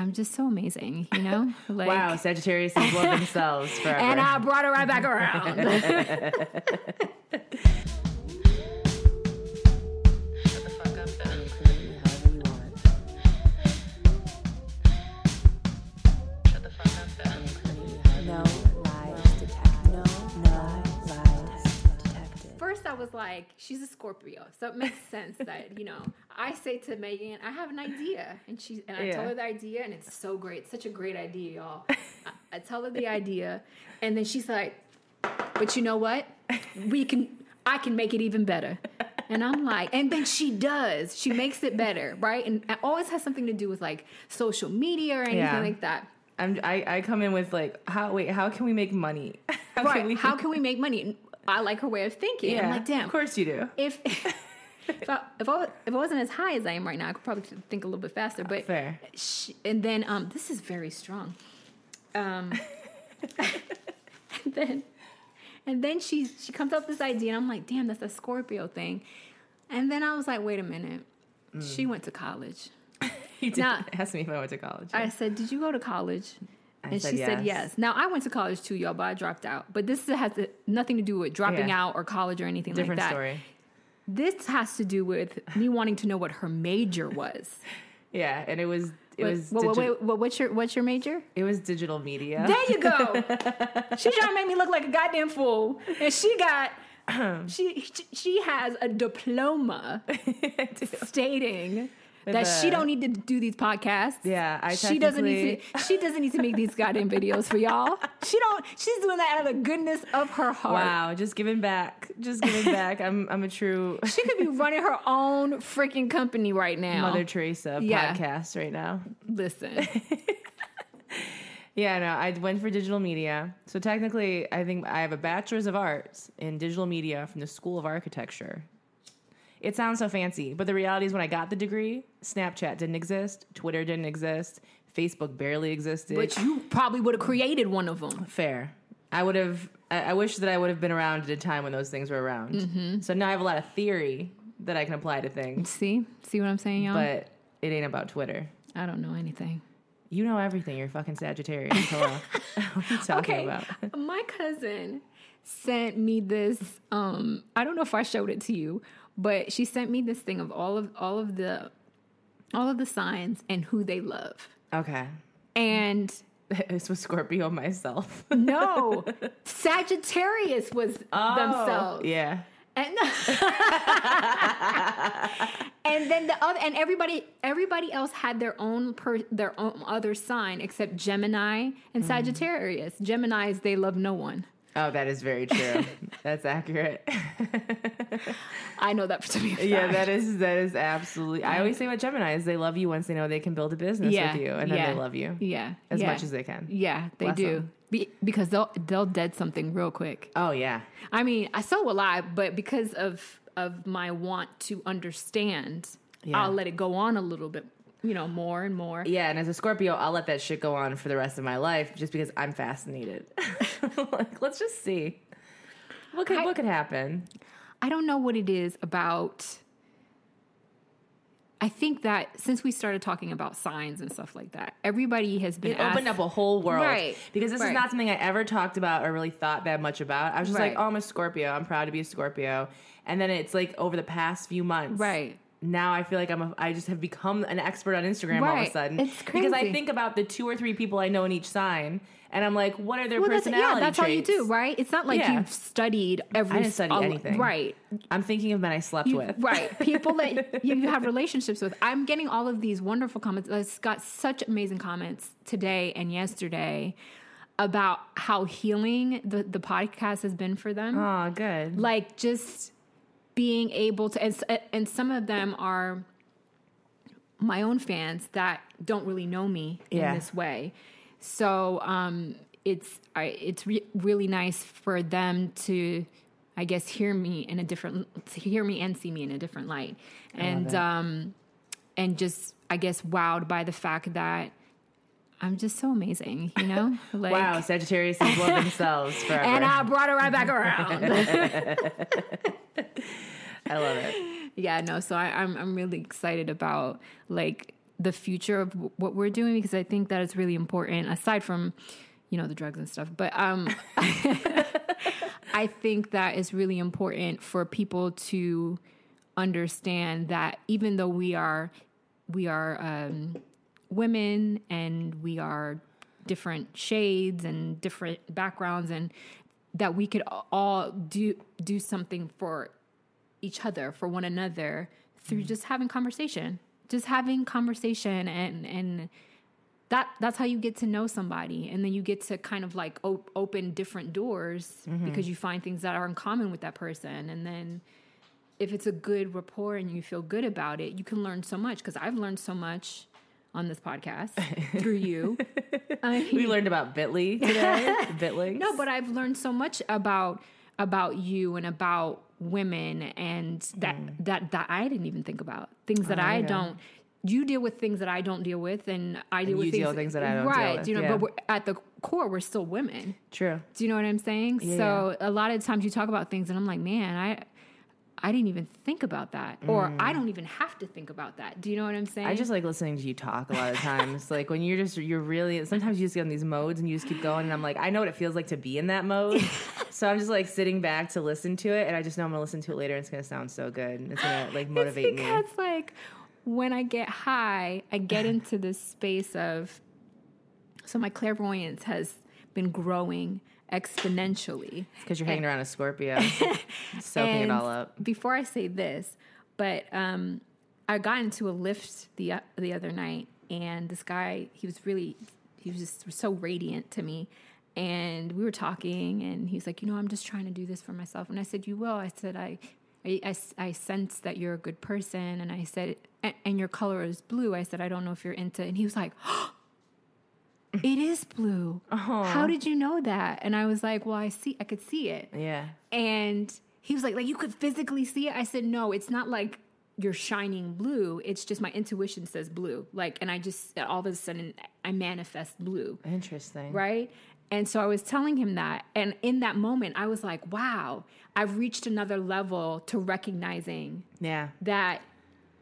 I'm just so amazing, you know? Like, wow, Sagittarius love themselves forever. And I brought it right back around. was like, she's a Scorpio, so it makes sense that you know. I say to Megan, I have an idea, and she and I Yeah. tell her the idea, and it's so great, such a great idea, y'all. I, I tell her the idea, and then she's like, "But you know what? We can, I can make it even better." And I'm like, and then she does. She makes it better, right? And it always has something to do with like social media or anything Yeah. like that. I'm, I, I come in with like, how wait, how can we make money? How Right? Can we, How can we make money? I like her way of thinking. yeah, I'm like, damn. Of course you do. if if I, if I if I wasn't as high as I am right now, I could probably think a little bit faster. But Fair. sh and then um, this is very strong. Um, and then and then she she comes up with this idea, and I'm like, damn, that's a Scorpio thing. And then I was like, wait a minute, she went to college. He did Now- ask me if I went to college. I said, did you go to college? I And said she said yes. yes. Now I went to college too, y'all, but I dropped out. But this has nothing to do with dropping Yeah. out or college or anything Different like that. story. This has to do with me wanting to know what her major was. Yeah, and it was it Wait, was wait, digi- wait, what- what's your what's your major? it was digital media. There you go. she trying to make me look like a goddamn fool, and she got she she has a diploma stating that she don't need to do these podcasts. Yeah, I she doesn't need to. She doesn't need to make these goddamn videos for y'all. She don't. She's doing that out of the goodness of her heart. Wow, just giving back, just giving back. I'm I'm a true She could be running her own freaking company right now. Mother Teresa Yeah. podcast right now. Listen. Yeah, no, I went for digital media. So technically, I think I have a bachelor's of arts in digital media from the School of Architecture. It sounds so fancy, but the reality is when I got the degree, Snapchat didn't exist, Twitter didn't exist, Facebook barely existed. But you probably would have created one of them. Fair. I would have. I, I wish that I would have been around at a time when those things were around. Mm-hmm. So now I have a lot of theory that I can apply to things, See? See what I'm saying, y'all? but it ain't about Twitter. I don't know anything. You know everything. You're fucking Sagittarius. Hello. what are you talking Okay. about? My cousin sent me this um I don't know if I showed it to you, but she sent me this thing of all of all of the all of the signs and who they love. Okay. And This was Scorpio myself. no, Sagittarius was Oh, themselves. Yeah. And, and then the other and everybody everybody else had their own per, their own other sign except Gemini Mm-hmm. and Sagittarius. Gemini's they love no one. Oh, that is very true. That's accurate. I know that for to be yeah, that is that is absolutely. I always say about Gemini is they love you once they know they can build a business yeah, with you, and then yeah, they love you Yeah, as yeah. much as they can. Yeah, they Bless do. Be, because they'll they'll dead something real quick. Oh yeah, I mean, I so will I, but because of of my want to understand. I'll let it go on a little bit, you know, more and more. yeah. And as a Scorpio, I'll let that shit go on for the rest of my life, just because I'm fascinated. like, let's just see what could I- what could happen. I don't know what it is about. I think that since we started talking about signs and stuff like that, everybody has been It opened asked- up a whole world, Right, Because this right. is not something I ever talked about or really thought that much about. I was just Right. like, "Oh, I'm a Scorpio. I'm proud to be a Scorpio." And then it's like over the past few months, Right. Now I feel like I'm a, I just have become an expert on Instagram all of a Right. sudden It's because I think about the two or three people I know in each sign, and I'm like, what are their Well, that's, personality yeah, that's all you do, right? It's not like Yeah. you've studied every. I didn't study all- anything. right? I'm thinking of men I slept You- with. right? People that you have relationships with. I'm getting all of these wonderful comments. I got such amazing comments today and yesterday about how healing the the podcast has been for them. Oh, good. like just being able to and, and some of them are my own fans that don't really know me Yeah. in this way. So um it's I, it's re- really nice for them to i guess hear me in a different to hear me and see me in a different light. And um and just i guess wowed by the fact that i'm just so amazing you know like wow, Sagittarius love themselves forever. and i brought it right back around I love it. Yeah, no. So I, I'm I'm really excited about like the future of w- what we're doing because I think that is really important aside from you know the drugs and stuff but um I think that is really important for people to understand that even though we are we are um, women and we are different shades and different backgrounds and that we could all do do something for each other for one another through mm. just having conversation just having conversation and and that that's how you get to know somebody. And then you get to kind of like op- open different doors mm-hmm. because you find things that are in common with that person. And then if it's a good rapport and you feel good about it you can learn so much because i've learned so much on this podcast through you I We learned about Bitly today. Bitly. no, but I've learned so much about about you and about women and that that that I didn't even think about. Things that Mm. Oh, I yeah. don't you deal with things that I don't deal with and I deal And with you things, deal with things that I don't deal right, with, you know, yeah. but we're, at the core we're still women. True. Do you know what I'm saying? Yeah, so a lot of times you talk about things and I'm like, man, I I didn't even think about that. Or I don't even have to think about that. Do you know what I'm saying? Mm. I just like listening to you talk a lot of times. like when you're just you're really sometimes you just get in these modes and you just keep going and I'm like, I know what it feels like to be in that mode. so I'm just like sitting back to listen to it and I just know I'm gonna listen to it later and it's gonna sound so good. It's gonna like motivate it's me. because like when I get high, I get into this space of so my clairvoyance has been growing exponentially. Because you're hanging around a Scorpio. soaking it all up. Before I say this, but um, I got into a Lyft the uh, the other night, and this guy, he was really, he was just so radiant to me. And we were talking, and he's like, you know, I'm just trying to do this for myself. And I said, you will. I said, I, I, I, I sense that you're a good person. And I said, and, and your color is blue. I said, I don't know if you're into. And he was like, it is blue. Uh-huh. How did you know that? And I was like, well, I see, I could see it. Yeah. And he was like, like you could physically see it. I said, no, it's not like you're shining blue. It's just my intuition says blue. Like, and I just all of a sudden I manifest blue, Interesting. right? And so I was telling him that, and in that moment, I was like, wow, I've reached another level to recognizing Yeah. that,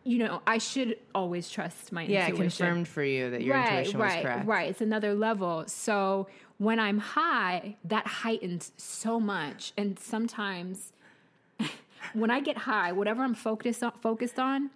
you know, I should always trust my intuition. Yeah, intuition confirmed for you that your intuition was right, correct. Right, It's another level. So when I'm high, that heightens so much. And sometimes when I get high, whatever I'm focused on, focused on,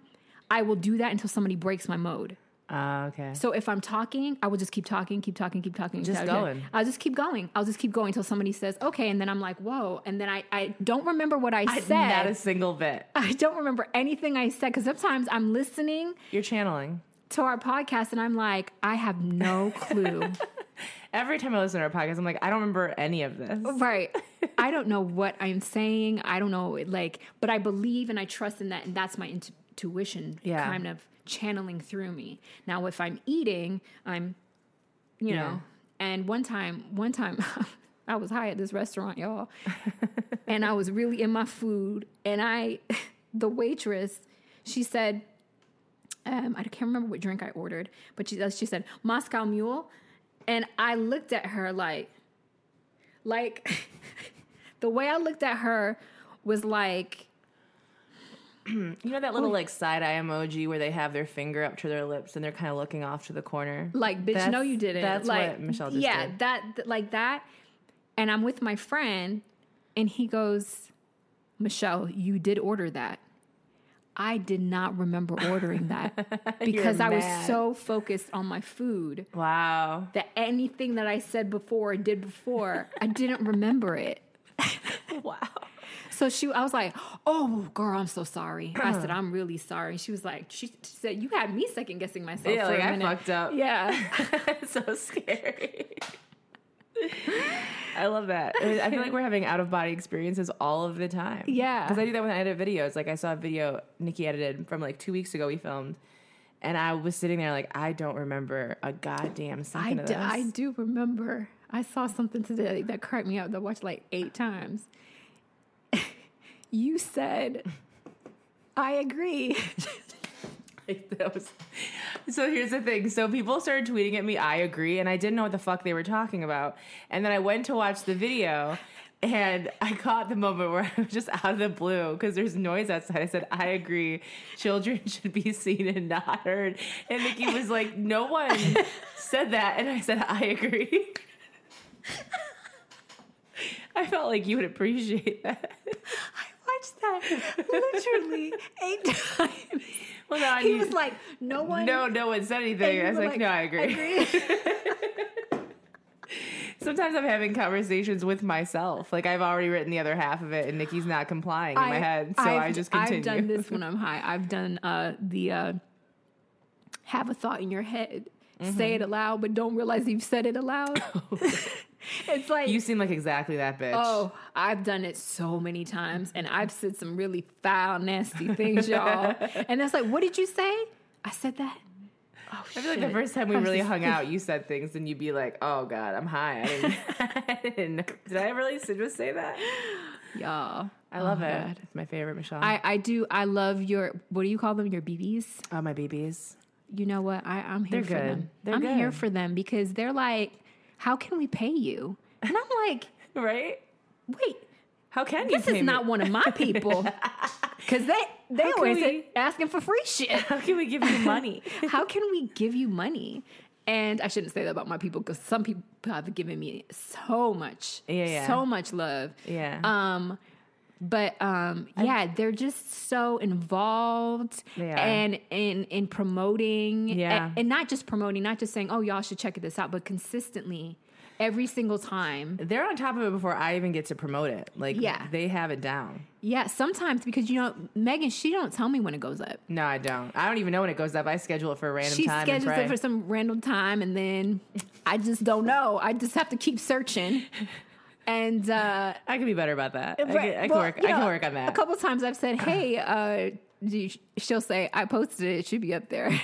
I will do that until somebody breaks my mode. Ah, okay. So if I'm talking, I will just keep talking, keep talking, keep talking. Just going. I'll just keep going. I'll just keep going until somebody says, okay. And then I'm like, whoa. And then I, I don't remember what I said. Not a single bit. I don't remember anything I said because sometimes I'm listening You're channeling. to our podcast and I'm like, I have no clue. Every time I listen to our podcast, I'm like, I don't remember any of this. right. I don't know what I'm saying. I don't know, like, but I believe and I trust in that. And that's my intuition Yeah. kind of channeling through me. Now, if I'm eating, I'm, you Yeah. know, and one time, one time, I was high at this restaurant, y'all, and I was really in my food. And I, the waitress, she said, um, I can't remember what drink I ordered, but she she said Moscow Mule, and I looked at her like, like, the way I looked at her was like, You know that little like side eye emoji where they have their finger up to their lips and they're kind of looking off to the corner? like, bitch, no, you didn't. That's like, what Michelle just yeah, did. that th- like that, and I'm with my friend, and he goes, Michelle, you did order that. I did not remember ordering that because I was so focused on my food. Wow. that anything that I said before or did before, I didn't remember it. So she, I was like, "Oh, girl, I'm so sorry." I said, "I'm really sorry." She was like, she, she said, "You had me second guessing myself." Yeah, for like a I minute." fucked up. Yeah, so scary. I love that. I feel like we're having out of body experiences all of the time. Yeah. Because I do that when I edit videos. Like I saw a video Nikki edited from like two weeks ago we filmed. And I was sitting there like, I don't remember a goddamn I, second of this. I do remember. I saw something today that cracked me up. That I watched like eight times. You said, "I agree." So here's the thing. So people started tweeting at me, I agree, and I didn't know what the fuck they were talking about. And then I went to watch the video, And I caught the moment where I was just out of the blue because there's noise outside. I said, I agree. Children should be seen and not heard. And Nikki was like, No one said that. And I said, I agree. I felt like you would appreciate that. I literally eight times. Well, now I He was like, no one. No, no one said anything. I was were like, no, I agree. Sometimes I'm having conversations with myself. Like I've already written the other half of it, and Nikki's not complying in my head, so i I've- just continue. I've done this when I'm high. I've done uh, the uh, have a thought in your head, say it Mm-hmm. aloud, but don't realize you've said it aloud. It's like You seem like exactly that bitch. Oh, I've done it so many times, and I've said some really foul, nasty things, y'all. and it's like, what did you say? I said that. Oh, I feel like the first time we really hung out, you said things, and you'd be like, "Oh God, I'm high. I didn't. I didn't did I really just say that?" y'all. I love Oh, it. God. It's my favorite, Michelle. I, I do. I love your. What do you call them? Your BBs. oh, my babies. You know what? I, I'm here They're for good. them. They're I'm here for them because they're like, how can we pay you? And I'm like, Right? wait, How can you? this is me? not one of my people. Because they they How always we- asking for free shit. How can we give you money? how can we give you money? And I shouldn't say that about my people because some people have given me so much, Yeah, yeah. so much love. Yeah. Um, but um, yeah, they're just so involved and in in promoting, Yeah. and, and not just promoting, not just saying, "Oh, y'all should check this out," but consistently, every single time. They're on top of it before I even get to promote it. Like, Yeah. they have it down. Yeah, sometimes because you know, Megan, she don't tell me when it goes up. No, I don't. I don't even know when it goes up. I schedule it for a random she time. and schedules it for some random time and then i just don't know i just have to keep searching and uh I could be better about that. I, can, I can well, work. you I can work on that. a couple times i've said hey uh she'll say i posted it it should be up there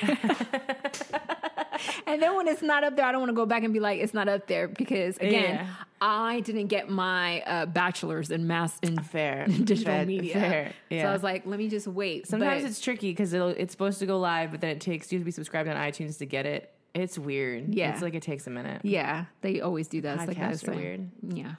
and then when it's not up there i don't want to go back and be like it's not up there because again Yeah. i didn't get my uh bachelor's in mass in fair. digital Fair- media Fair. Yeah. so i was like let me just wait Sometimes But- it's tricky because it's supposed to go live, but then it takes you to be subscribed on iTunes to get it. It's weird. Yeah. It's like it takes a minute. Yeah, they always do that. It's like Podcasts are weird. Yeah.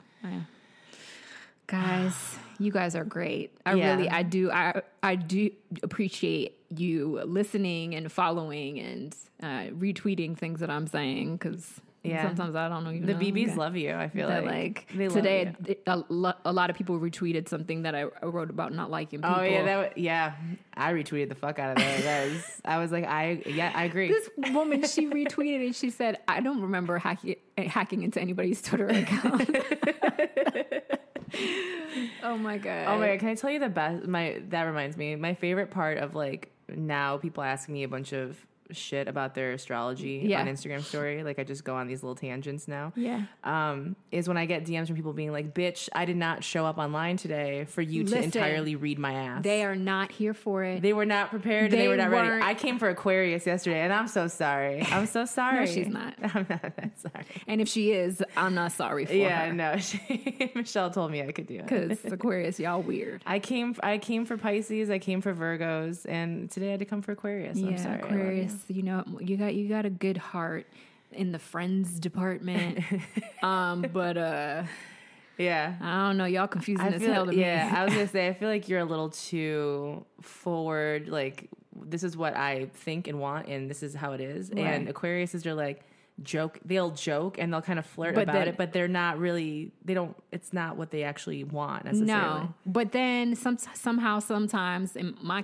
Guys, you guys are great. I Yeah. really, I do, I, I do appreciate you listening and following and uh, retweeting things that I'm saying because Yeah. sometimes I don't know. Even The know. BBs Yeah. love you. I feel That, like, like they love today, you. a, lo- a lot of people retweeted something that I, I wrote about not liking people. Oh yeah, that wa- yeah. I retweeted the fuck out of that. That was, I was like, I yeah, I agree. this woman she retweeted and she said, "I don't remember hacking hacking into anybody's Twitter account." oh my god! Oh my god, can I tell you the best my that reminds me. My favorite part of like now people asking me a bunch of shit about their astrology Yeah. on Instagram story. Like I just go on these little tangents now. Yeah. Um, is when I get DMs from people being like, Bitch, I did not show up online today for you to entirely read my ass. They are not here for it. They were not prepared and they, They were not ready. weren't- I came for Aquarius yesterday and I'm so sorry. I'm so sorry. she's not. I'm not that sorry. and if she is, I'm not sorry for it. Yeah, her. no. She, Michelle told me I could do it. Because Aquarius, y'all weird. I came. I came for Pisces. I came for Virgos, and today I had to come for Aquarius. I'm yeah, sorry. You. know, you got you got a good heart in the friends department. um, but uh. Yeah. I don't know. Y'all confusing I as feel, hell to yeah, me. I was gonna say. I feel like you're a little too forward. Like this is what I think and want, and this is how it is. And Right. Aquarius is are like joke. They'll joke and they'll kind of flirt But about then- it, but they're not really. They don't. It's not what they actually want necessarily. No, but then some somehow sometimes in my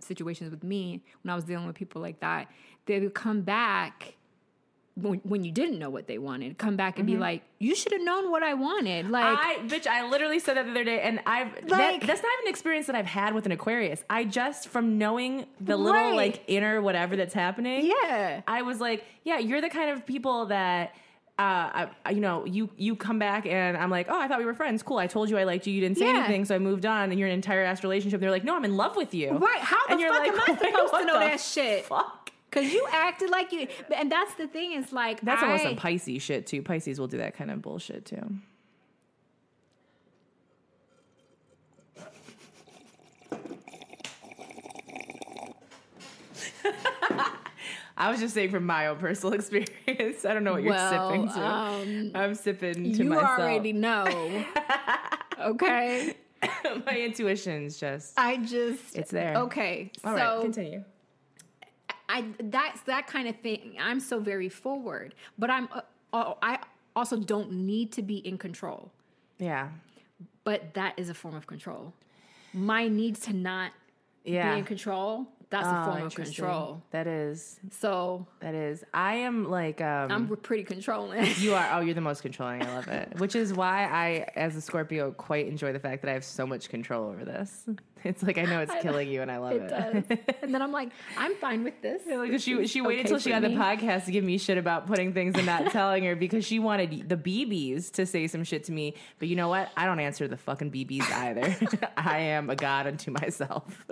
situations with me when I was dealing with people like that, they would come back when, when you didn't know what they wanted. Come back and be like, "You should have known what I wanted." Like, I bitch, I literally said that the other day, and I've that, Like- that's not even an experience that I've had with an Aquarius. I just from knowing the little Right. like inner whatever that's happening. yeah, I was like, yeah, you're the kind of people that. Uh, I, you know, you you come back and I'm like, oh, I thought we were friends. Cool. I told you I liked you. You didn't say Yeah. anything, so I moved on. And you're an entire ass relationship. They're like, no, I'm in love with you. right. How the And you're fuck like, am I supposed to know that shit? Fuck. Because you acted like you, and that's the thing is like That's I, almost some Pisces shit too. Pisces will do that kind of bullshit too. I was just saying from my own personal experience. I don't know what you're Well, sipping to. um, I'm sipping to you myself. You already know. okay. my intuition's just I just It's there. Okay. all right. so Continue. I that's that kind of thing. I'm so very forward, but I'm uh, uh, I also don't need to be in control. Yeah, But that is a form of control. My need to not yeah. be in control. That's a Oh, form of control. That is. So That is. I am like. um I'm pretty controlling. You are. Oh, you're the most controlling. I love it. Which is why I, as a Scorpio, quite enjoy the fact that I have so much control over this. It's like I know it's killing you, and I love it. it does. and then I'm like, I'm fine with this. Like she she waited okay till she got the podcast to give me shit about putting things and not telling her because she wanted the BBs to say some shit to me. But you know what? I don't answer the fucking BBs either. I am a god unto myself.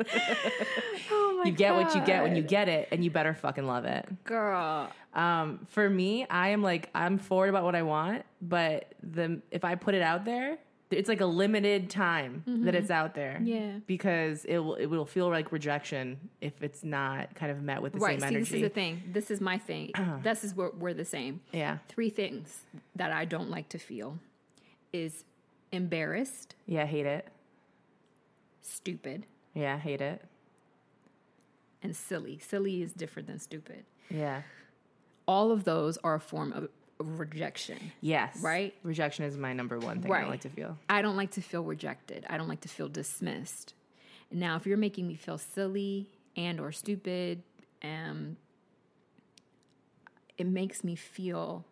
Oh my you get what you get when you get it, and you better fucking love it. Girl, Um, for me, I am like I'm forward about what I want, but the if I put it out there, it's like a limited time that it's out there. Mm-hmm. Yeah. because it will it will feel like rejection if it's not kind of met with the right. same See, energy. this is the thing. This is my thing. this is where we're the same. yeah, Three things that I don't like to feel is embarrassed, yeah, hate it. stupid, Yeah, hate it. And silly. Silly is different than stupid. Yeah. All of those are a form of rejection. Yes. Right? Rejection is my number one thing I don't like to feel. I don't like to feel rejected. I don't like to feel dismissed. Now, if you're making me feel silly and or stupid, um, it makes me feel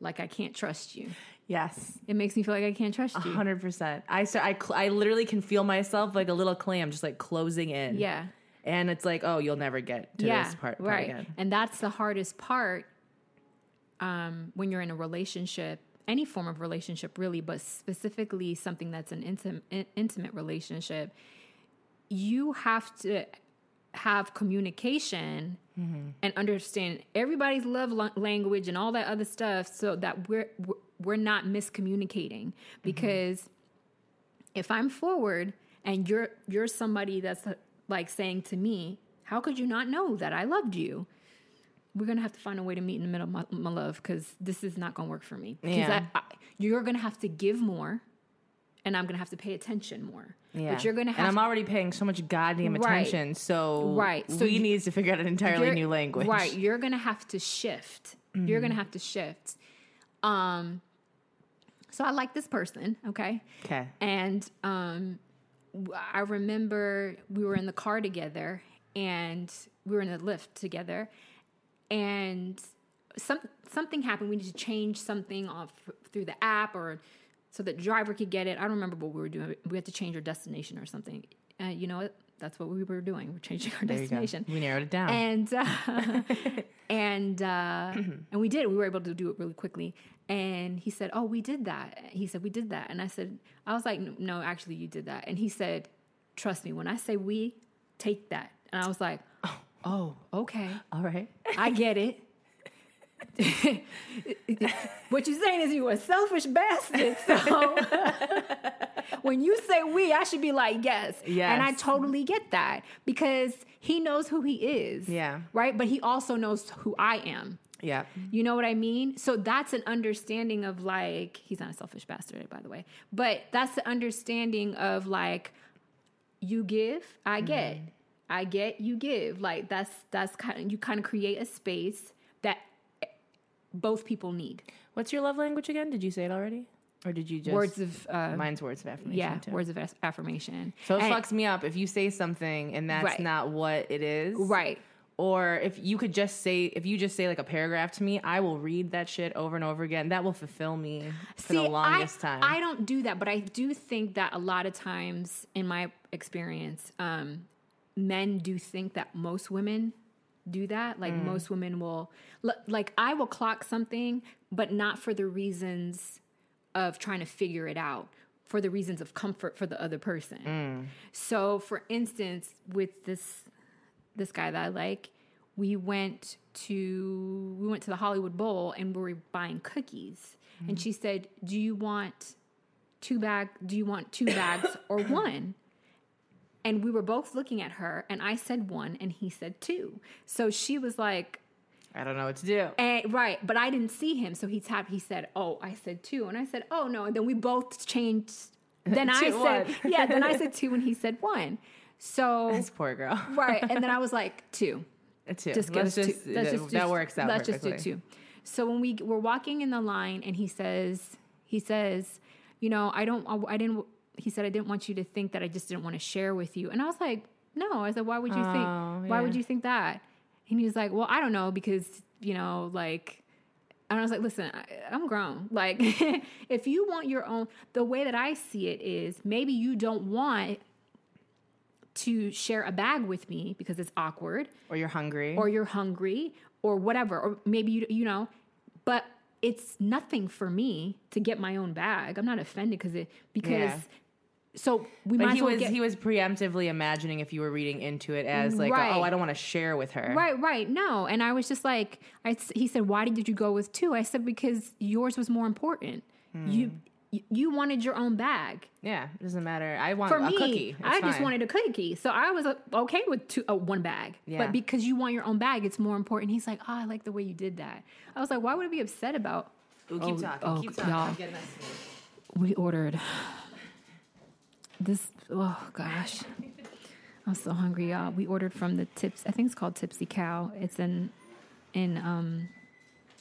like I can't trust you. Yes. It makes me feel like I can't trust you. Hundred percent. I start. I, cl- I literally can feel myself like a little clam, just like closing in. Yeah. And it's like, oh, you'll never get to yeah. this part, part right. again. And that's the hardest part um, when you're in a relationship, any form of relationship, really, but specifically something that's an intim- in- intimate relationship. You have to have communication and understand everybody's love language and all that other stuff so that we're we're- not miscommunicating because if I'm forward and you're you're somebody that's like saying to me, "How could you not know that I loved you?" We're gonna have to find a way to meet in the middle, my, my love, because this is not gonna work for me. Yeah. I, I, you're gonna have to give more, and I'm gonna have to pay attention more. Yeah. But you're gonna and have I'm already paying so much goddamn Right. attention. So Right. So we you- need to figure out an entirely new language. Right. You're gonna have to shift. You're gonna have to shift. Um. So I like this person. Okay. Okay. And um, I remember we were in the car together and we were in the Lyft together. And some, something happened. We needed to change something off through the app or so that driver could get it. I don't remember what we were doing. We had to change our destination or something. Uh, you know what? That's what we were doing. We're changing our There destination We narrowed it down. and uh, and uh, and we did. We were able to do it really quickly. And he said, "Oh, we did that." He said, "We did that." And I said, "I was like, no, actually, you did that." And he said, "Trust me, when I say we, take that." And I was like, "Oh, okay, All right. I get it." what you're saying is you a selfish bastard. So when you say we, I should be like, yes. And I totally get that because he knows who he is. Yeah. Right. But he also knows who I am. Yeah. You know what I mean? So that's an understanding of like, he's not a selfish bastard, by the way, but that's the understanding of like, you give, I get. Mm-hmm. I get, you give. Like that's that's kind of you kind of create a space both people need. What's your love language again? Did you say it already? Or did you just words of uh, mine's words of affirmation? yeah, too. words of affirmation. So it And- fucks me up if you say something and that's Right. not what it is. right. Or if you could just say, if you just say like a paragraph to me, I will read that shit over and over again. That will fulfill me for the longest I, time. I don't do that, but I do think that a lot of times, in my experience, um, men do think that most women do that. Like Mm. most women will, like I will clock something, but not for the reasons of trying to figure it out. For the reasons of comfort for the other person. Mm. So, for instance, with this this guy that I like, we went to we went to the Hollywood Bowl and we were buying cookies. And she said, "Do you want two bag? Do you want two bags or one?" And we were both looking at her, and I said one, and he said two. So she was like, I don't know what to do. And right, but I didn't see him, so he tapped. He said, "Oh, I said two. and I said, "Oh no," and then we both changed. Then I said, "Yeah." Then I said two, and he said one. So This poor girl. right, and then I was like two. A two. Just give Let's us just, two. That, uh, just, that just- works out Let's perfectly. just do two. So when we were walking in the line, and he says, he says, you know, I don't, I, I didn't. He said, I didn't want you to think that I just didn't want to share with you. And I was like, no. I said, why would you Oh, think? Why would you think that? And he was like, well, I don't know because you know, like. And I was like, listen, I, I'm grown. Like, if you want your own, the way that I see it is maybe you don't want to share a bag with me because it's awkward Or you're hungry. or you're hungry or whatever or maybe you you know but it's nothing for me to get my own bag i'm not offended because it because Yeah. So we but might he as well was get he was preemptively imagining if you were reading into it as like, Right. oh, I don't want to share with her. right right no and i was just like I, s- he said why did you go with two i said because yours was more important you Hmm. you- you wanted your own bag Yeah, it doesn't matter. I want for a me, cookie. It's I just wanted a cookie, so I was okay with two, uh, one bag. Yeah. But because you want your own bag, it's more important. He's like, "Oh, I like the way you did that." I was like, "Why would I be upset about?" Ooh, keep Oh, talking. oh, keep talking. y'all. I'm getting this. We ordered this. Oh gosh, I'm so hungry, y'all. We ordered from the Tips. I think it's called Tipsy Cow. It's in in um.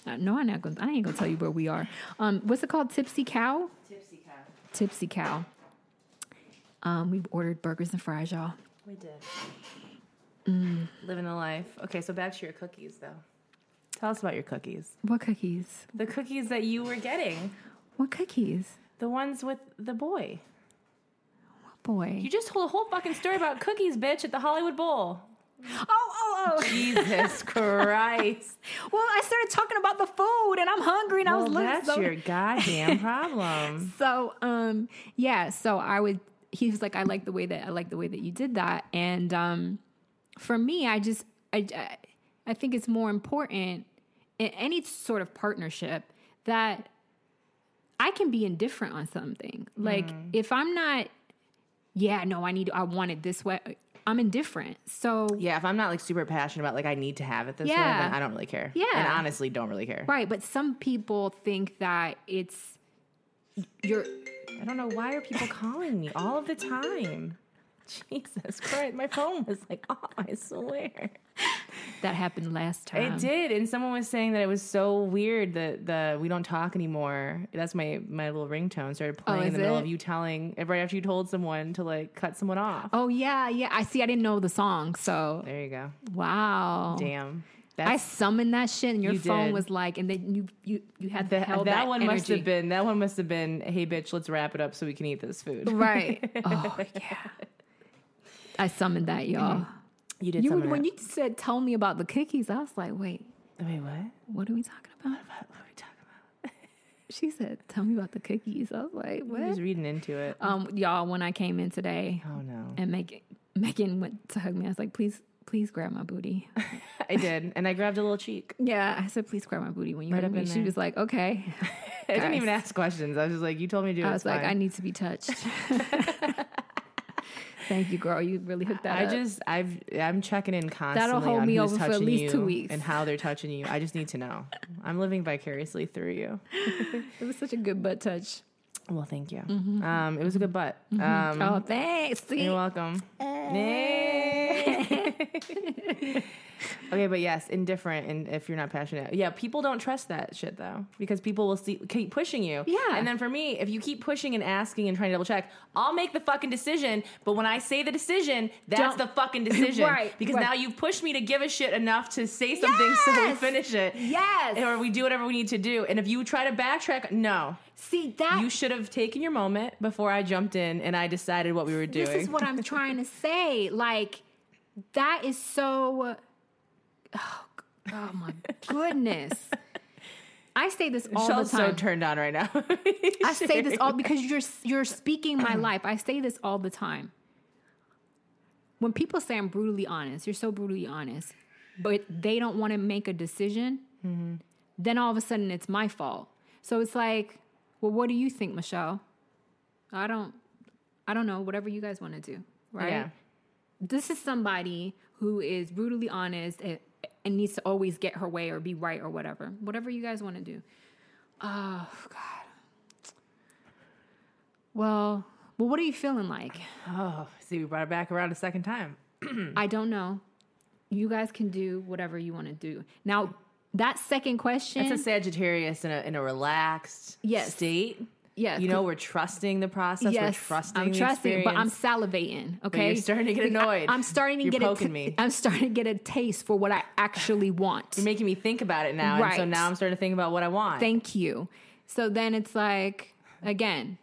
uh, No, I'm not gonna. I ain't gonna tell you where we are. Um, what's it called? Tipsy Cow. Tipsy cow. Tipsy Cow. Um, we ordered burgers and fries, y'all. We did. Mm. Living the life. Okay, so back to your cookies, though. Tell us about your cookies. What cookies? The cookies that you were getting, What cookies? the ones with the boy. Boy. You just told a whole fucking story about cookies, bitch, at the Hollywood Bowl. oh, oh, oh. Jesus Christ. well, I started talking about the food and I'm hungry and I was looking that's so your goddamn problem. So um yeah, so I would he was like I like the way that I like the way that you did that and um for me I just I I- I think it's more important in any sort of partnership that I can be indifferent on something. Like if I'm not yeah, no, I need I want it this way. I'm indifferent. So Yeah, if I'm not like super passionate about like I need to have it this way, then I don't really care. Yeah. And honestly don't really care. right, but some people think that it's you're I don't know why are people calling me all of the time. Jesus Christ, my phone was like off, I swear. That happened last time. It did, and someone was saying that it was so weird that the we don't talk anymore. That's my my little ringtone started oh, playing in Oh, is the middle it? of you telling right after you told someone to like cut someone off. Oh yeah, yeah. I see. I didn't know the song, so There you go. wow. Damn. I summoned that shit, and your You phone did. was like, and then you you you had held that that, one must have been that one must have been hey bitch let's wrap it up so we can eat this food right. oh yeah. I summoned that, y'all. you did You something when you said tell me about the cookies, I was like, wait, wait what what are we talking about? what are we talking about She said, tell me about the cookies. I was like, "What?" I was reading into it Um, y'all, when I came in today, oh no and Megan Megan went to hug me, I was like, please, please grab my booty. I did and I grabbed a little cheek Yeah, I said, please grab my booty when you Right hug me. She there. was like, okay. I didn't even ask questions I was just like you told me to do it I it's was like, fine. I need to be touched. Thank you, girl. You really hooked that up. I up. just I've I'm checking in constantly That'll hold on me who's over for at touching least you two weeks. and how they're touching you. I just need to know. I'm living vicariously through you. it was such a good butt touch. Well, thank you. Um, it was a good butt. Um, oh, thanks. See? You're welcome. Yay. okay, but yes, indifferent, and if you're not passionate, yeah, people don't trust that shit though, because people will see keep pushing you. Yeah. and then for me, if you keep pushing and asking and trying to double check, I'll make the fucking decision. But when I say the decision, that's Don't- the fucking decision. Right, Because right. now you've pushed me to give a shit enough to say something, so we finish it. Yes. Or we do whatever we need to do. And if you try to backtrack, no. See that You should have taken your moment before I jumped in and I decided what we were doing. this is what I'm trying to say. Like that is so. Oh, oh my goodness! I say this all Michelle's the so time. turned on right now. I say this all because you're you're speaking my life. I say this all the time. When people say I'm brutally honest, you're so brutally honest, but they don't want to make a decision, mm-hmm. then all of a sudden it's my fault. So it's like, well, what do you think, Michelle? I don't, I don't know. Whatever you guys want to do, right? Yeah. This is somebody who is brutally honest. eh, and needs to always get her way or be right or whatever. Whatever you guys want to do. Oh God. Well, well, what are you feeling like? Oh, see, we brought it back around a second time. I don't know. You guys can do whatever you want to do. Now, that second question. It's a Sagittarius in a in a relaxed Yes. state. Yes, You know, we're trusting the process. yes, we're trusting I'm the trusting, but I'm salivating. Okay, you're starting to get annoyed. I, am starting to You're get poking a t- me. I'm starting to get a taste for what I actually want. You're making me think about it now, and so now I'm starting to think about what I want. Thank you. So then it's like again,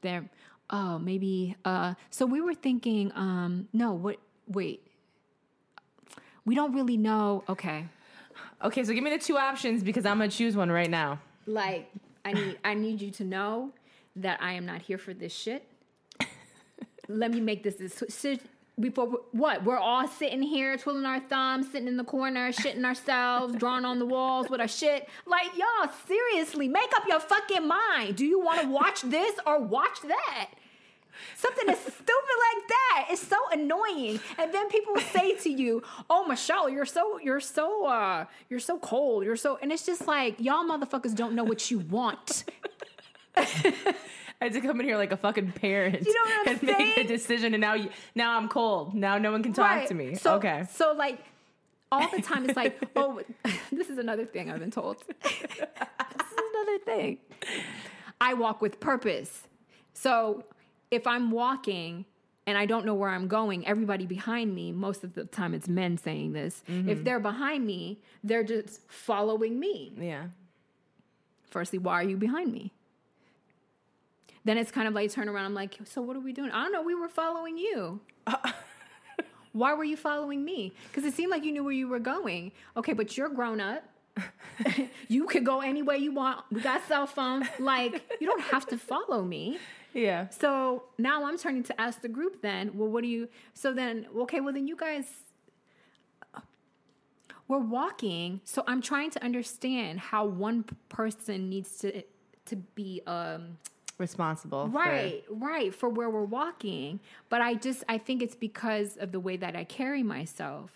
there. Oh, maybe. Uh, so we were thinking. Um, no, what? Wait. We don't really know. Okay. okay, so give me the two options because I'm gonna choose one right now. like I need I need you to know that I am not here for this shit. Let me make this decision before what we're all sitting here twiddling our thumbs, sitting in the corner, shitting ourselves, drawing on the walls with our shit. Like y'all, seriously, make up your fucking mind. Do you want to watch this or watch that? Something as stupid like that is so annoying. And then people will say to you, "Oh, Michelle, you're so you're so uh you're so cold. You're so." And it's just like y'all motherfuckers don't know what you want. I had to come in here like a fucking parent You know what I'm and make a decision, and now you, now I'm cold. Now no one can talk to me. So, okay, So like all the time it's like, oh, this is another thing I've been told. this is another thing. I walk with purpose. So if I'm walking and I don't know where I'm going, everybody behind me, most of the time it's men saying this. Mm-hmm. If they're behind me, they're just following me. yeah. Firstly, why are you behind me? Then it's kind of like turn around. I'm like, so what are we doing? I don't know. We were following you. Why were you following me? Because it seemed like you knew where you were going. Okay, but you're grown up. you could go any way you want. We got cell phones. Like, you don't have to follow me. Yeah. So now I'm turning to ask the group then, well, what do you, so then, okay, well, then you guys, we're walking. So I'm trying to understand how one person needs to, to be, um, Responsible. for- right, right, for where we're walking. But I just, I think it's because of the way that I carry myself.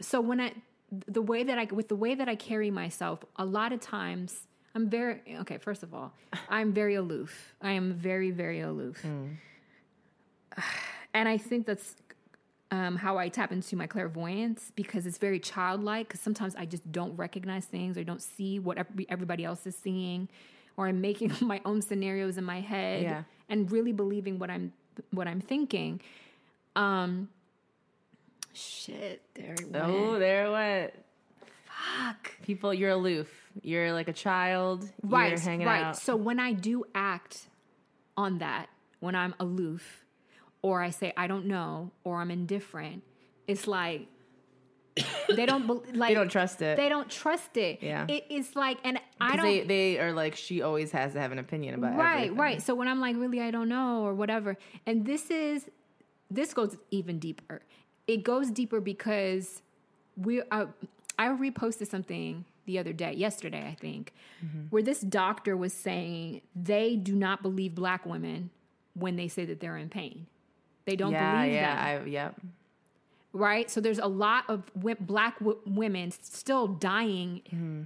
So when I, the way that I, with the way that I carry myself, a lot of times, I'm very okay. First of all, I'm very aloof. I am very, very aloof, and I think that's um, how I tap into my clairvoyance because it's very childlike. Because sometimes I just don't recognize things or don't see what everybody else is seeing, or I'm making my own scenarios in my head Yeah. and really believing what I'm what I'm thinking. Um, shit, there it oh, went. Oh, there it went. Fuck. People, you're aloof. You're like a child. right You're hanging right out. so when i do act on that when i'm aloof or i say i don't know or i'm indifferent it's like they don't bel like They don't trust it. they don't trust it Yeah. it is like and I don't they, they are like, she always has to have an opinion about right everything. right so when i'm like really i don't know or whatever and this is this goes even deeper it goes deeper because we uh, i reposted something the other day yesterday i think Mm-hmm. where this doctor was saying they do not believe black women when they say that they're in pain they don't Yeah, believe yeah, them I, yep. right? So there's a lot of w- black w- women still dying, Mm-hmm.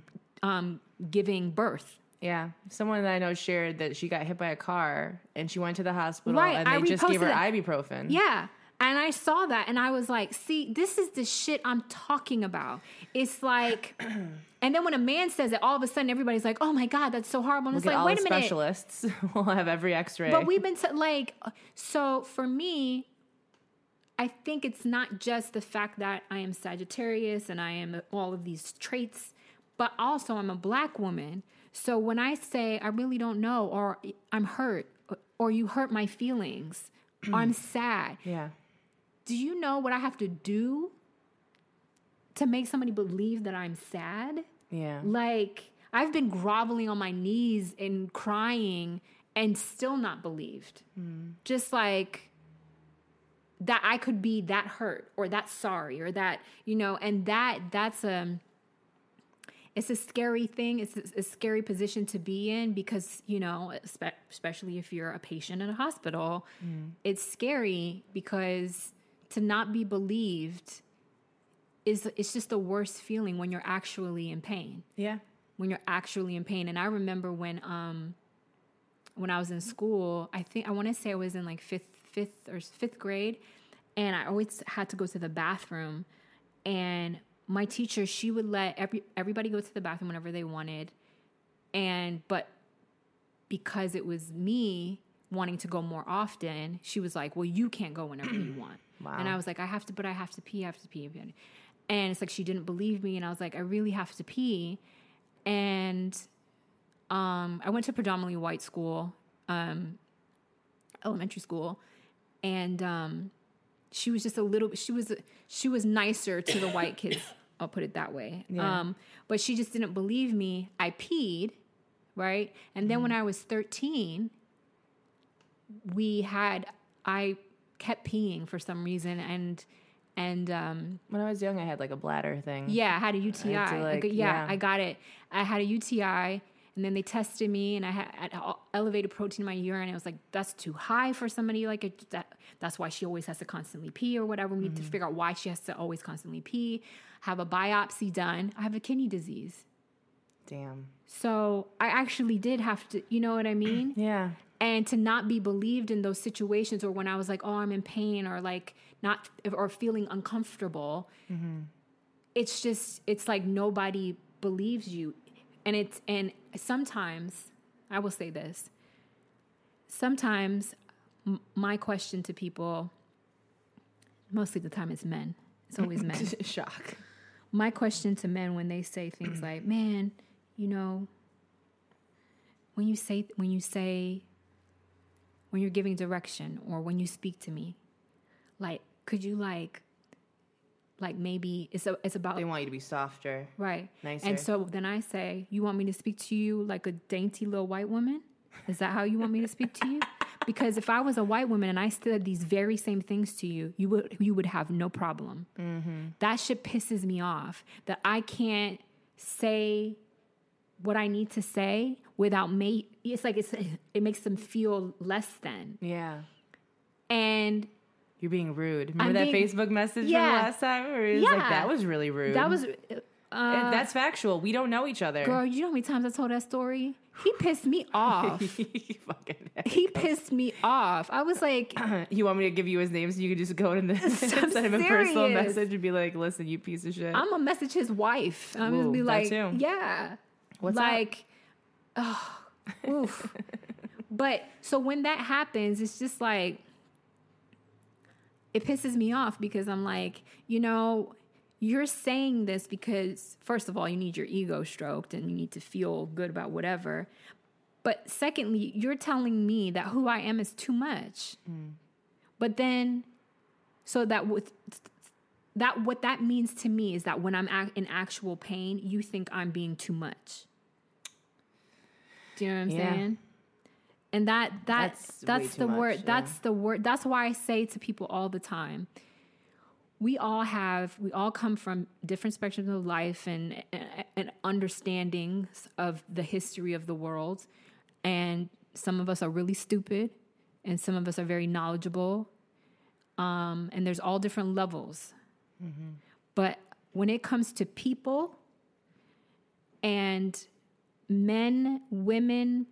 um, giving birth. Yeah, someone that I know shared that she got hit by a car and she went to the hospital Right, and I they just gave her reposted ibuprofen. Yeah. And I saw that and I was like, see, this is the shit I'm talking about. It's like, and then when a man says it, all of a sudden everybody's like, oh my God, that's so horrible. And Look it's like, wait a minute. specialists. we'll have every X-ray. But we've been to, like, so for me, I think it's not just the fact that I am Sagittarius and I am all of these traits, but also I'm a black woman. So when I say I really don't know, or I'm hurt, or you hurt my feelings, I'm sad, yeah, do you know what I have to do to make somebody believe that I'm sad? yeah, Like, I've been groveling on my knees and crying and still not believed. Hmm. Just like that I could be that hurt or that sorry or that, you know, and that that's a it's a scary thing. It's a, a scary position to be in because, you know, especially if you're a patient in a hospital, hmm. it's scary because to not be believed is it's just the worst feeling when you're actually in pain Yeah. when you're actually in pain. And I remember when um when I was in school, I think I want to say I was in like fifth fifth or fifth grade, and I always had to go to the bathroom. And my teacher, she would let every everybody go to the bathroom whenever they wanted, and but because it was me wanting to go more often, she was like, "Well, you can't go whenever you want." Wow. And I was like, "I have to, but I have to pee. I have to pee." And it's like she didn't believe me, and I was like, "I really have to pee." And um, I went to predominantly white school, um, elementary school, and um, she was just a little. She was she was nicer to the white kids. I'll put it that way. Yeah. Um, but she just didn't believe me. I peed, right? And then when I was thirteen, we had I kept peeing for some reason, and and um, When I was young, I had like a bladder thing. yeah, I had a UTI. I had I like, yeah, yeah. I got it. I had a UTI, and then they tested me, and I had, elevated protein in my urine. It was like that's too high for somebody like a, that. That's why she always has to constantly pee or whatever. We need Mm-hmm. to figure out why she has to always constantly pee. Have a biopsy done. I have a kidney disease, Damn. so I actually did have to. You know what I mean? Yeah. And to not be believed in those situations or when i was like oh i'm in pain or like not or feeling uncomfortable mm-hmm. it's just it's like nobody believes you. And it's and sometimes i will say this sometimes m- my question to people mostly the time it's men it's always men. Shock. my question to men when they say things like, "Man, you know, when you say when you say when you're giving direction or when you speak to me, like could you like like maybe it's a, it's about They want you to be softer. right. nicer. And so then I say, "You want me to speak to you like a dainty little white woman? Is that how you want me to speak to you?" Because if I was a white woman and I said these very same things to you, you would you would have no problem. Mm-hmm. That shit pisses me off that I can't say what I need to say without me. It's like it's it makes them feel less than. Yeah. And You're being rude. Remember I'm that being- Facebook message Yeah. from last time? Where it was like, Yeah. that was really rude. that was And uh, that's factual. We don't know each other. girl. You know how many times I told that story? He pissed me off. He pissed me off. I was like, You want me to give you his name so you can just go in the send him a personal message and be like, "Listen, you piece of shit." I'm gonna message his wife. I'm gonna be like, yeah, What's up? like, oh, oof. but so when that happens, it's just like it pisses me off because I'm like, you know, you're saying this because first of all, you need your ego stroked and you need to feel good about whatever. But secondly, you're telling me that who I am is too much. Mm. But then, so that with that what that means to me is that when I'm in actual pain, you think I'm being too much. Do you know what I'm Yeah. saying? And that that That's that's, the much, word. yeah. That's the word. That's why I say to people all the time. We all have. We all come from different spectrums of life and and understandings of the history of the world, and some of us are really stupid, and some of us are very knowledgeable, um, and there's all different levels. But when it comes to people and men, women,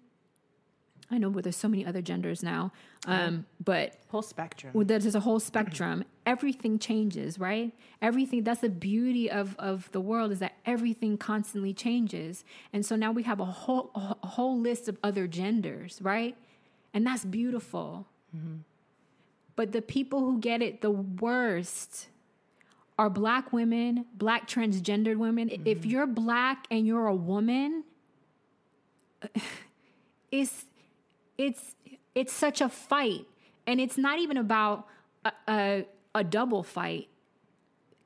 I know, but there's so many other genders now. Um, but Whole spectrum. well, there's a whole spectrum. Everything changes, right? Everything. That's the beauty of of the world is that everything constantly changes, and so now we have a whole a whole list of other genders, right? And that's beautiful. But the people who get it the worst are black women, black transgendered women. If you're black and you're a woman, it's it's it's such a fight. And it's not even about a, a, a double fight.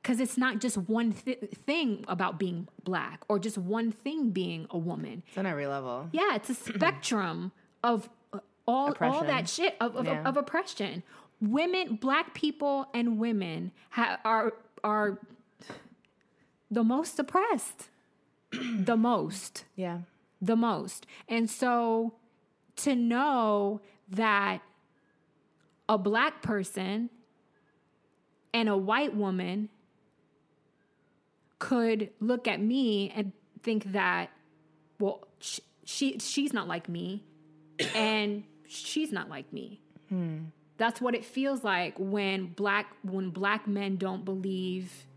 Because it's not just one th- thing about being black or just one thing being a woman. It's on every level. yeah it's a spectrum of uh, all all that shit of, of, Yeah. of oppression. Women black people and women ha- are are the most oppressed. The most. Yeah. The most. And so to know that a black person and a white woman could look at me and think that, well, sh- she she's not like me, and she's not like me. Hmm. That's what it feels like when black when black men don't believe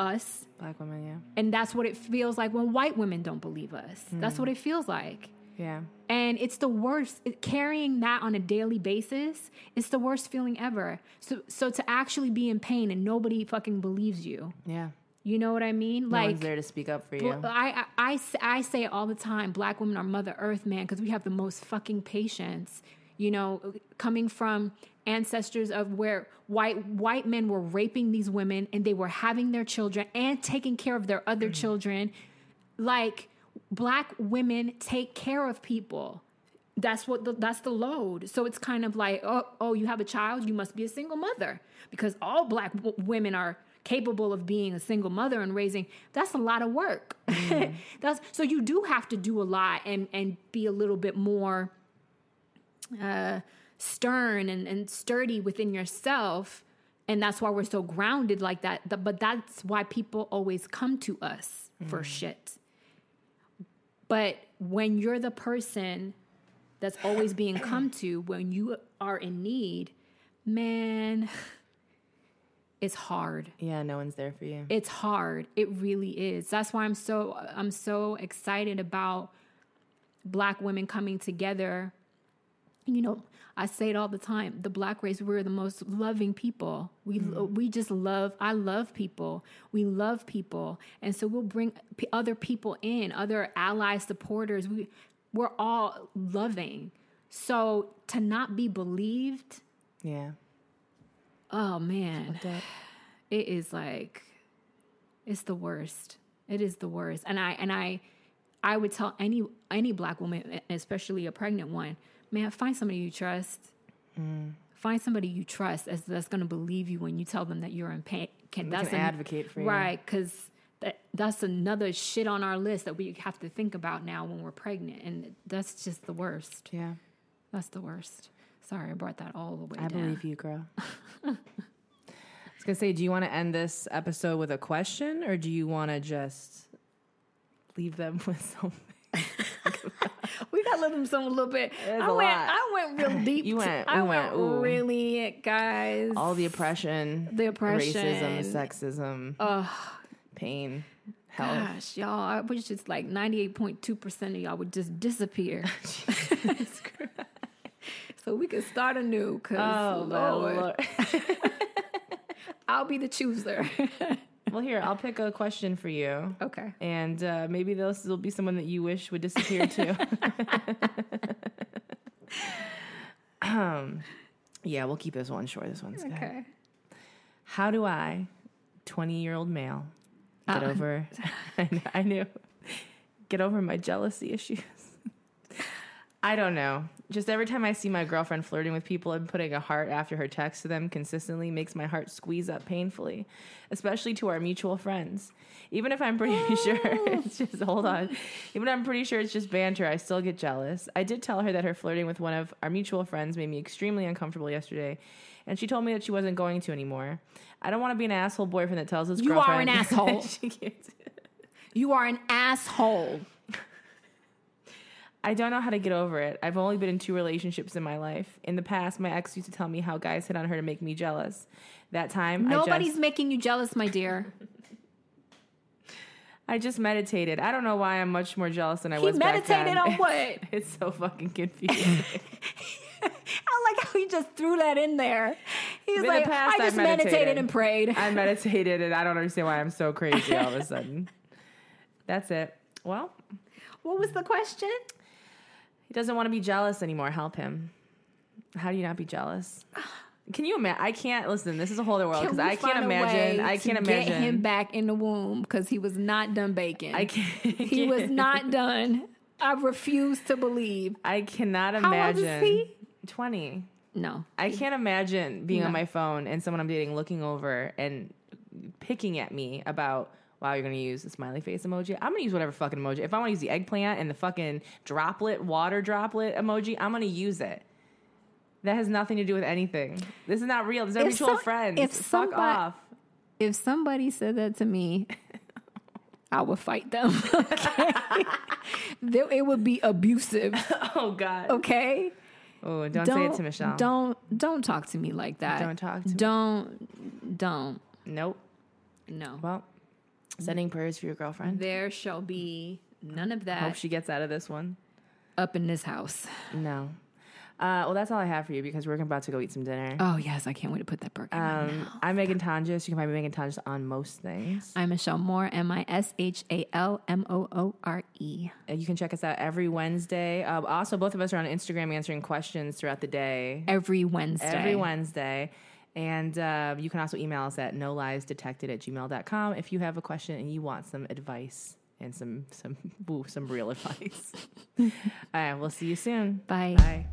us, Black women, yeah. and that's what it feels like when white women don't believe us. That's what it feels like. Yeah. And it's the worst. It- carrying that on a daily basis, it's the worst feeling ever. So, so to actually be in pain and nobody fucking believes you. Yeah. You know what I mean? No like one's there to speak up for you. I, I, I say it all the time. Black women are Mother Earth, man, because we have the most fucking patience. You know, uh, coming from ancestors of where white white men were raping these women and they were having their children and taking care of their other mm-hmm. children. Like black women take care of people. That's what the, that's the load. So it's kind of like, oh, oh, you have a child, you must be a single mother because all black w- women are capable of being a single mother and raising. That's a lot of work. Mm. that's so you do have to do a lot and and be a little bit more uh, stern and, and sturdy within yourself. And that's why we're so grounded like that. But that's why people always come to us for shit. But when you're the person that's always being come to, when you are in need, man, it's hard yeah, no one's there for you. it's hard it really is that's why i'm so i'm so excited about black women coming together you know i say it all the time the black race we're the most loving people we we just love i love people we love people and so we'll bring p- other people in other allies supporters we we're all loving so to not be believed yeah. Oh man. It is like it's the worst. It is the worst. And I and I I would tell any any black woman, especially a pregnant one, man, find somebody you trust. Mm. Find somebody you trust as that's going to believe you when you tell them that you're in pain. Can, that's an- advocate for you. right? Because that that's another shit on our list that we have to think about now when we're pregnant, and that's just the worst. Yeah. That's the worst. Sorry, I brought that all the way I down. believe you, girl. I was gonna say, do you want to end this episode with a question, or do you want to just leave them with something? We got to let them some a little bit. There's I went. I went real deep. You went- I went, went, really, guys. All the oppression, The oppression. racism, sexism, oh pain, health. Gosh, y'all, I wish just like ninety-eight point two percent of y'all would just disappear, so we could start anew. Cause Oh, Lord, Lord. I'll be the chooser. Well, here I'll pick a question for you. okay. And uh, maybe this will be someone that you wish would disappear too. um, yeah, we'll keep this one short. This one's good. Okay. How do I, 20 year old male, get over, I, I knew, get over my jealousy issues? I don't know. Just every time I see my girlfriend flirting with people and putting a heart after her text to them consistently makes my heart squeeze up painfully, especially to our mutual friends. Even if I'm pretty sure it's just, hold on. Even if I'm pretty sure it's just banter, I still get jealous. I did tell her that her flirting with one of our mutual friends made me extremely uncomfortable yesterday, and she told me that she wasn't going to anymore. I don't want to be an asshole boyfriend that tells his girlfriend You are an asshole. You are an asshole. I don't know how to get over it. I've only been in two relationships in my life. In the past, my ex used to tell me how guys hit on her to make me jealous. That time, Nobody's I just, making you jealous, my dear. I just meditated. I don't know why I'm much more jealous than I He was back meditated on what? It's so fucking confusing. I like how he just threw that in there. He's In the like, past, I just meditated. meditated. and prayed. I meditated, and I don't understand why I'm so crazy all of a sudden. That's it. Well, what was the question? He doesn't want to be jealous anymore. Help him. How do you not be jealous? Can you imagine? I can't listen. This is a whole other world because I can't imagine. I can't imagine Get him back in the womb because he was not done baking. I can't. he was not done. I refuse to believe. I cannot How old is imagine. he? Twenty. No. I can't imagine being on my phone and someone I'm dating looking over and picking at me about, wow, you're gonna use the smiley face emoji. I'm gonna use whatever fucking emoji. If I want to use the eggplant and the fucking droplet, water droplet emoji, I'm gonna use it. That has nothing to do with anything. This is not real. This is mutual some- friends. if Fuck somebody- off. If somebody said that to me, I would fight them. Okay. It would be abusive. Oh God. Okay. Oh, don't, say it to Mishal. Don't don't talk to me like that. Don't talk to me. Don't don't Nope. no. Well, sending prayers for your girlfriend. There shall be none of that Hope she gets out of this one. up in this house. No. Uh, well, that's all I have for you because we're about to go eat some dinner. Oh yes, I can't wait to put that burger. Um. I'm Megan Tonjes. You can find me Megan Tonjes on most things. I'm Mishal Moore, M I S H A L M O O R E. You can check us out every Wednesday. Uh, also, both of us are on Instagram answering questions throughout the day. Every Wednesday. Every Wednesday. And uh, you can also email us at no lies detected at gmail.com if you have a question and you want some advice and some some ooh, some real advice. All right, we'll see you soon. Bye. Bye.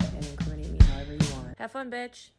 And incriminate me however you want. Have fun, bitch.